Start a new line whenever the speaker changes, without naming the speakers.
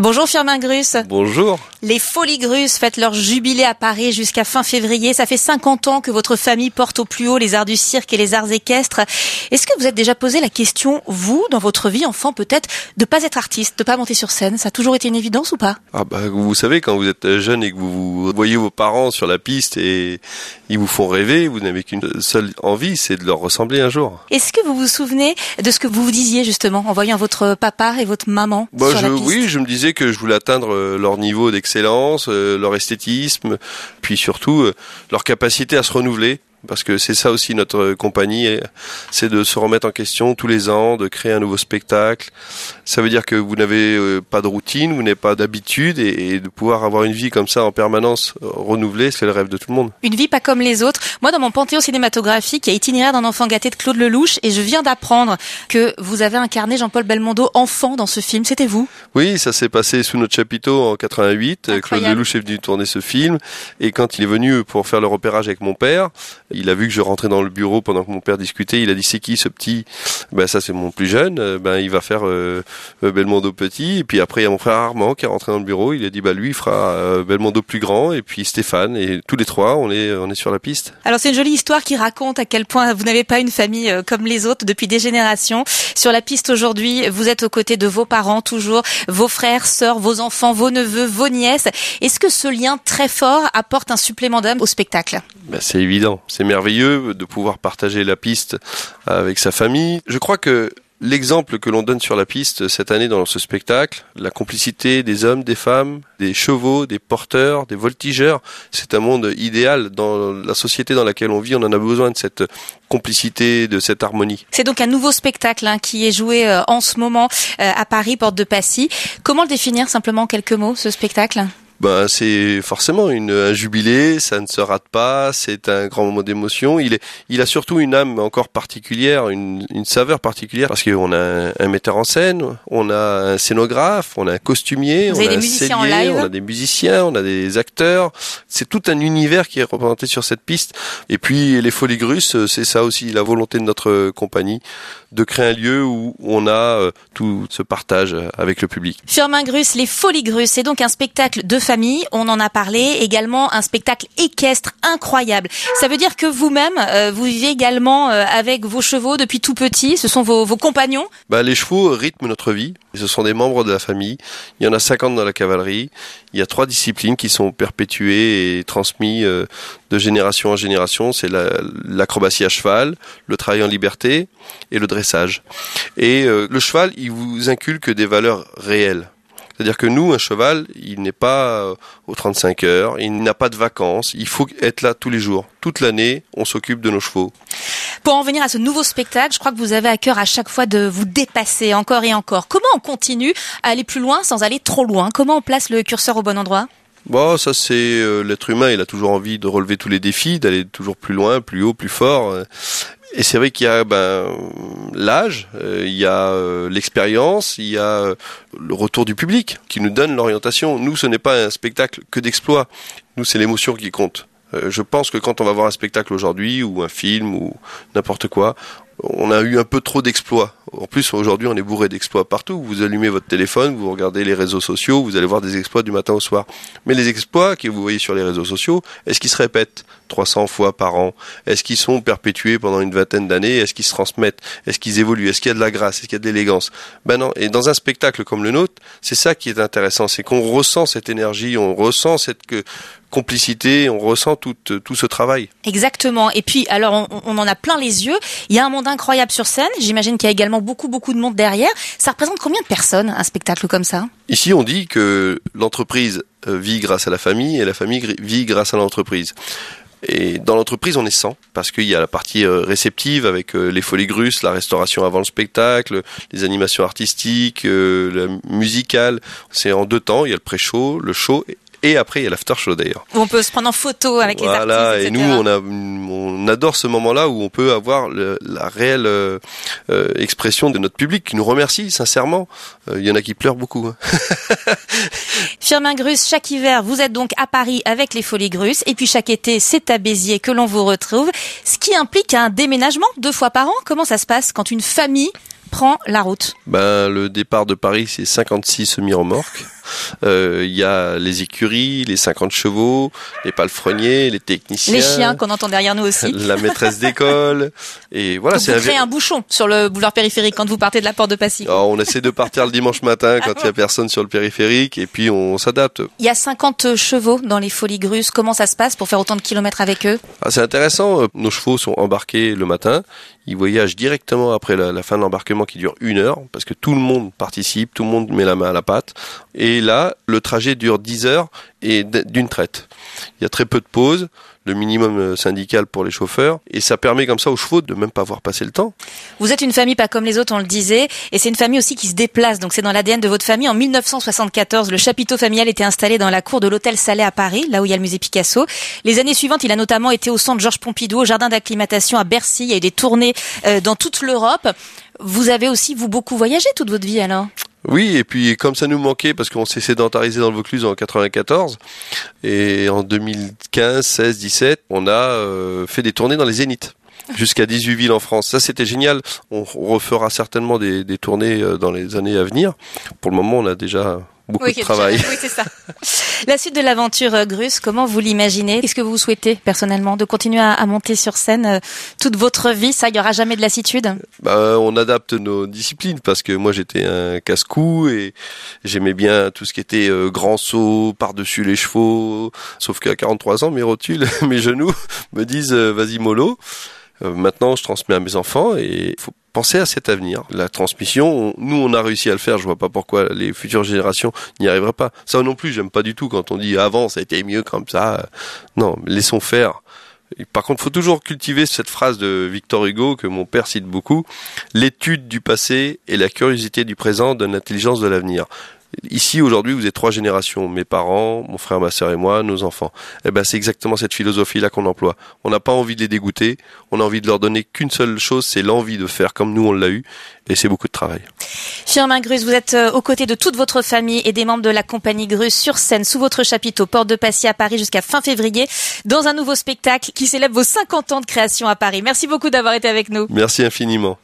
Bonjour Firmin Grus.
Bonjour.
Les Folies Grus fêtent leur jubilé à Paris jusqu'à fin février. Ça fait 50 ans que votre famille porte au plus haut les arts du cirque et les arts équestres. Est-ce que vous êtes déjà posé la question, vous, dans votre vie enfant peut-être, de pas être artiste, de pas monter sur scène? Ça a toujours été une évidence ou pas?
Ah bah vous savez, quand vous êtes jeune et que vous voyez vos parents sur la piste et ils vous font rêver, vous n'avez qu'une seule envie, c'est de leur ressembler un jour.
Est-ce que vous vous souvenez de ce que vous vous disiez justement en voyant votre papa et votre maman
bah,
sur
je,
la piste?
Oui, je me disais que je voulais atteindre euh, leur niveau d'excellence, euh, leur esthétisme, puis surtout euh, leur capacité à se renouveler parce que c'est ça aussi notre compagnie, c'est de se remettre en question tous les ans, de créer un nouveau spectacle. Ça veut dire que vous n'avez euh, pas de routine, vous n'avez pas d'habitude et, de pouvoir avoir une vie comme ça en permanence euh, renouvelée, c'est le rêve de tout le monde.
Une vie pas comme les autres. Moi, dans mon panthéon cinématographique, il y a Itinéraire d'un enfant gâté de Claude Lelouch et je viens d'apprendre que vous avez incarné Jean-Paul Belmondo enfant dans ce film. C'était vous
Oui, ça s'est passé sous notre chapiteau en 88.
Incroyable.
Claude Lelouch est venu tourner ce film et quand il est venu pour faire le repérage avec mon père, il a vu que je rentrais dans le bureau pendant que mon père discutait. Il a dit c'est qui ce petit? Ben ça c'est mon plus jeune. Euh, ben il va faire euh, euh, Belmondo petit. Et puis après il y a mon frère Armand qui est rentré dans le bureau. Il a dit bah lui il fera euh, Belmondo plus grand. Et puis Stéphane et tous les trois on est on est sur la piste.
Alors c'est une jolie histoire qui raconte à quel point vous n'avez pas une famille comme les autres depuis des générations. Sur la piste aujourd'hui, vous êtes aux côtés de vos parents toujours, vos frères, sœurs, vos enfants, vos neveux, vos nièces. Est-ce que ce lien très fort apporte un supplément d'âme au spectacle?
Ben, c'est évident, c'est merveilleux de pouvoir partager la piste avec sa famille. Je crois que l'exemple que l'on donne sur la piste cette année dans ce spectacle, la complicité des hommes, des femmes, des chevaux, des porteurs, des voltigeurs, c'est un monde idéal dans la société dans laquelle on vit. On en a besoin de cette complicité, de cette harmonie.
C'est donc un nouveau spectacle hein, qui est joué euh, en ce moment euh, à Paris, porte de Passy. Comment le définir simplement en quelques mots, ce spectacle?
Ben, c'est forcément une, un jubilé, ça ne se rate pas, c'est un grand moment d'émotion. Il est, il a surtout une âme encore particulière, une, une saveur particulière, parce qu'on a un, un metteur en scène, on a un scénographe, on a un costumier,
Vous
on a
des
un
musiciens en
cellier,
live
on a des musiciens, on a des acteurs. C'est tout un univers qui est représenté sur cette piste. Et puis les Folies Grusses, c'est ça aussi la volonté de notre compagnie, de créer un lieu où on a euh, tout ce partage avec le public.
Firmin Grus, les Folies Grus, c'est donc un spectacle de on en a parlé, également un spectacle équestre incroyable. Ça veut dire que vous-même, euh, vous vivez également euh, avec vos chevaux depuis tout petit, ce sont vos, compagnons
Bah, les chevaux rythment notre vie. Ce sont des membres de la famille. Il y en a 50 dans la cavalerie. Il y a trois disciplines qui sont perpétuées et transmises euh, de génération en génération. C'est la- l'acrobatie à cheval, le travail en liberté et le dressage. Et le cheval, il vous inculque des valeurs réelles. C'est-à-dire que nous, un cheval, il n'est pas euh, aux 35 heures, il n'a pas de vacances, il faut être là tous les jours. Toute l'année, on s'occupe de nos chevaux.
Pour en venir à ce nouveau spectacle, je crois que vous avez à cœur à chaque fois de vous dépasser encore et encore. Comment on continue à aller plus loin sans aller trop loin? Comment on place le curseur au bon endroit?
Bon, ça c'est euh, l'être humain, il a toujours envie de relever tous les défis, d'aller toujours plus loin, plus haut, plus fort. Et c'est vrai qu'il y a ben, l'âge, euh, il y a euh, l'expérience, il y a euh, le retour du public qui nous donne l'orientation. Nous, ce n'est pas un spectacle que d'exploit. Nous, c'est l'émotion qui compte. Je pense que quand on va voir un spectacle aujourd'hui ou un film ou n'importe quoi, on a eu un peu trop d'exploits. En plus, aujourd'hui, on est bourré d'exploits partout. Vous allumez votre téléphone, vous regardez les réseaux sociaux, vous allez voir des exploits du matin au soir. Mais les exploits que vous voyez sur les réseaux sociaux, est-ce qu'ils se répètent 300 fois par an? Est-ce qu'ils sont perpétués pendant une vingtaine d'années? Est-ce qu'ils se transmettent? Est-ce qu'ils évoluent? Est-ce qu'il y a de la grâce? Est-ce qu'il y a de l'élégance? Ben non. Et dans un spectacle comme le nôtre, c'est ça qui est intéressant, c'est qu'on ressent cette énergie, on ressent cette que- complicité, on ressent tout, tout ce travail.
Exactement. Et puis, alors, on, on en a plein les yeux. Il y a un monde incroyable sur scène. J'imagine qu'il y a également beaucoup, beaucoup de monde derrière. Ça représente combien de personnes, un spectacle comme ça?
Ici, on dit que l'entreprise euh, vit grâce à la famille et la famille vit grâce à l'entreprise. Et dans l'entreprise, on est 100 parce qu'il y a la partie euh, réceptive avec euh, les folies grusses, la restauration avant le spectacle, les animations artistiques, euh, la musicale. C'est en deux temps. Il y a le pré-show, le show et après il y a l'after show d'ailleurs.
Où on peut se prendre en photo avec
Voilà,
les artistes,
et nous on a on adore ce moment-là où on peut avoir le- la réelle euh, euh, expression de notre public qui nous remercie sincèrement. Euh, Il y en a qui pleurent beaucoup. hein.
Firmin Grus, chaque hiver, vous êtes donc à Paris avec les Folies Grus, et puis chaque été, c'est à Béziers que l'on vous retrouve, ce qui implique un déménagement deux fois par an. Comment ça se passe quand une famille prend la route
Ben, le départ de Paris, c'est 56 semi-remorques. Euh, il y a les écuries, les 50 chevaux, les palefreniers, les techniciens.
Les chiens qu'on entend derrière nous aussi.
La maîtresse d'école. Et voilà,
c'est un... créez un bouchon sur le boulevard périphérique quand vous partez de la porte de Passy.
Oh, on essaie de partir le dimanche matin quand il y a personne sur le périphérique et puis on s'adapte.
Il y a 50 chevaux dans les Folies Grusses. Comment ça se passe pour faire autant de kilomètres avec eux?
Ah, C'est intéressant. Nos chevaux sont embarqués le matin. Ils voyagent directement après la, fin de l'embarquement qui dure une heure parce que tout le monde participe, tout le monde met la main à la pâte. Et là, le trajet dure 10 heures et d'une traite. Il y a très peu de pauses le minimum euh, syndical pour les chauffeurs, et ça permet comme ça aux chevaux de même pas voir passer le temps.
Vous êtes une famille pas comme les autres, on le disait, et c'est une famille aussi qui se déplace, donc c'est dans l'ADN de votre famille. En 1974, le chapiteau familial était installé dans la cour de l'hôtel Salé à Paris, là où il y a le musée Picasso. Les années suivantes, il a notamment été au centre Georges Pompidou, au jardin d'acclimatation à Bercy, il y a eu des tournées euh, dans toute l'Europe. Vous avez aussi, vous, beaucoup voyagé toute votre vie alors
oui, et puis comme ça nous manquait, parce qu'on s'est sédentarisé dans le Vaucluse en 94, et en 2015, 16, 17, on a euh, fait des tournées dans les Zéniths jusqu'à 18 villes en France. Ça, c'était génial. On refera certainement des, tournées euh, dans les années à venir. Pour le moment, on a déjà beaucoup de travail.
Oui, c'est ça. La suite de l'aventure euh, Grus, comment vous l'imaginez? Qu'est-ce que vous souhaitez personnellement De continuer à, monter sur scène euh, toute votre vie? Ça, il n'y aura jamais de lassitude?
Bah, On adapte nos disciplines parce que moi j'étais un casse-cou et j'aimais bien tout ce qui était euh, grand saut, par-dessus les chevaux. Sauf qu'à 43 ans, mes rotules, mes genoux me disent vas-y mollo. maintenant, je transmets à mes enfants et il faut penser à cet avenir. La transmission, nous on a réussi à le faire, je vois pas pourquoi les futures générations n'y arriveraient pas. Ça non plus, j'aime pas du tout quand on dit avant ça a été mieux comme ça. Non, laissons faire. Par contre, faut toujours cultiver cette phrase de Victor Hugo que mon père cite beaucoup l'étude du passé et la curiosité du présent donnent l'intelligence de l'avenir. Ici, aujourd'hui, vous êtes trois générations. Mes parents, mon frère, ma sœur et moi, nos enfants. Eh ben, c'est exactement cette philosophie-là qu'on emploie. On n'a pas envie de les dégoûter. On a envie de leur donner qu'une seule chose, c'est l'envie de faire comme nous on l'a eu. Et c'est beaucoup de travail.
Firmin Grus, vous êtes euh, aux côtés de toute votre famille et des membres de la compagnie Grus sur scène sous votre chapiteau Porte de Passy à Paris jusqu'à fin février dans un nouveau spectacle qui célèbre vos 50 ans de création à Paris. Merci beaucoup d'avoir été avec nous.
Merci infiniment.